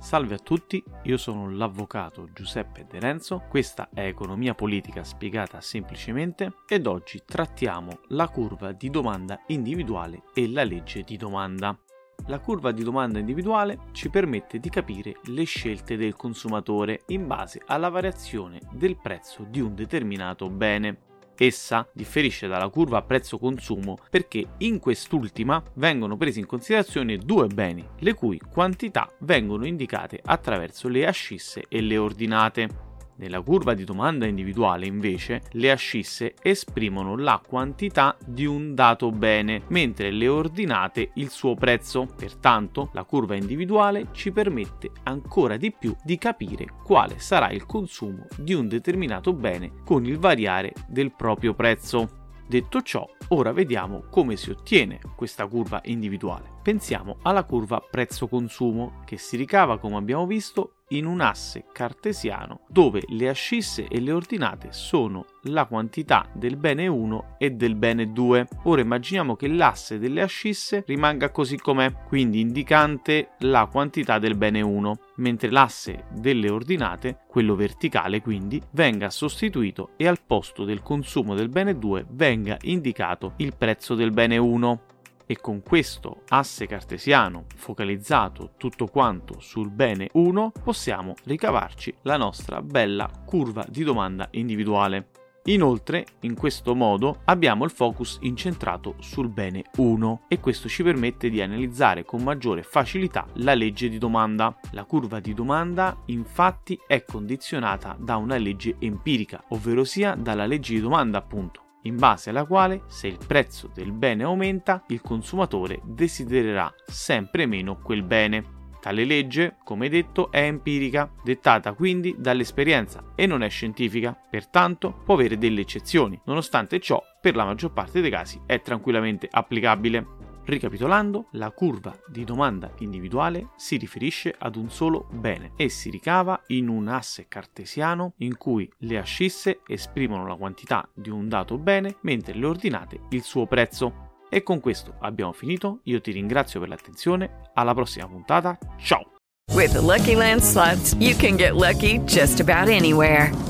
Salve a tutti, io sono l'avvocato Giuseppe De Renzo, questa è Economia Politica spiegata semplicemente ed oggi trattiamo la curva di domanda individuale e la legge di domanda. La curva di domanda individuale ci permette di capire le scelte del consumatore in base alla variazione del prezzo di un determinato bene. Essa differisce dalla curva prezzo-consumo perché in quest'ultima vengono presi in considerazione due beni, le cui quantità vengono indicate attraverso le ascisse e le ordinate. Nella curva di domanda individuale, invece, le ascisse esprimono la quantità di un dato bene, mentre le ordinate il suo prezzo. Pertanto, la curva individuale ci permette ancora di più di capire quale sarà il consumo di un determinato bene con il variare del proprio prezzo. Detto ciò, ora vediamo come si ottiene questa curva individuale. Pensiamo alla curva prezzo-consumo che si ricava, come abbiamo visto, in un asse cartesiano dove le ascisse e le ordinate sono la quantità del bene 1 e del bene 2. Ora immaginiamo che l'asse delle ascisse rimanga così com'è, quindi indicante la quantità del bene 1, mentre l'asse delle ordinate, quello verticale quindi, venga sostituito e al posto del consumo del bene 2 venga indicato il prezzo del bene 1 e con questo asse cartesiano focalizzato tutto quanto sul bene 1 possiamo ricavarci la nostra bella curva di domanda individuale. Inoltre, in questo modo abbiamo il focus incentrato sul bene 1 e questo ci permette di analizzare con maggiore facilità la legge di domanda. La curva di domanda infatti è condizionata da una legge empirica, ovvero sia dalla legge di domanda appunto in base alla quale se il prezzo del bene aumenta, il consumatore desidererà sempre meno quel bene. Tale legge, come detto, è empirica, dettata quindi dall'esperienza e non è scientifica, pertanto può avere delle eccezioni, nonostante ciò per la maggior parte dei casi è tranquillamente applicabile. Ricapitolando, la curva di domanda individuale si riferisce ad un solo bene e si ricava in un asse cartesiano in cui le ascisse esprimono la quantità di un dato bene mentre le ordinate il suo prezzo. E con questo abbiamo finito, io ti ringrazio per l'attenzione, alla prossima puntata, ciao! With the Lucky Land slots, you can get lucky just about anywhere.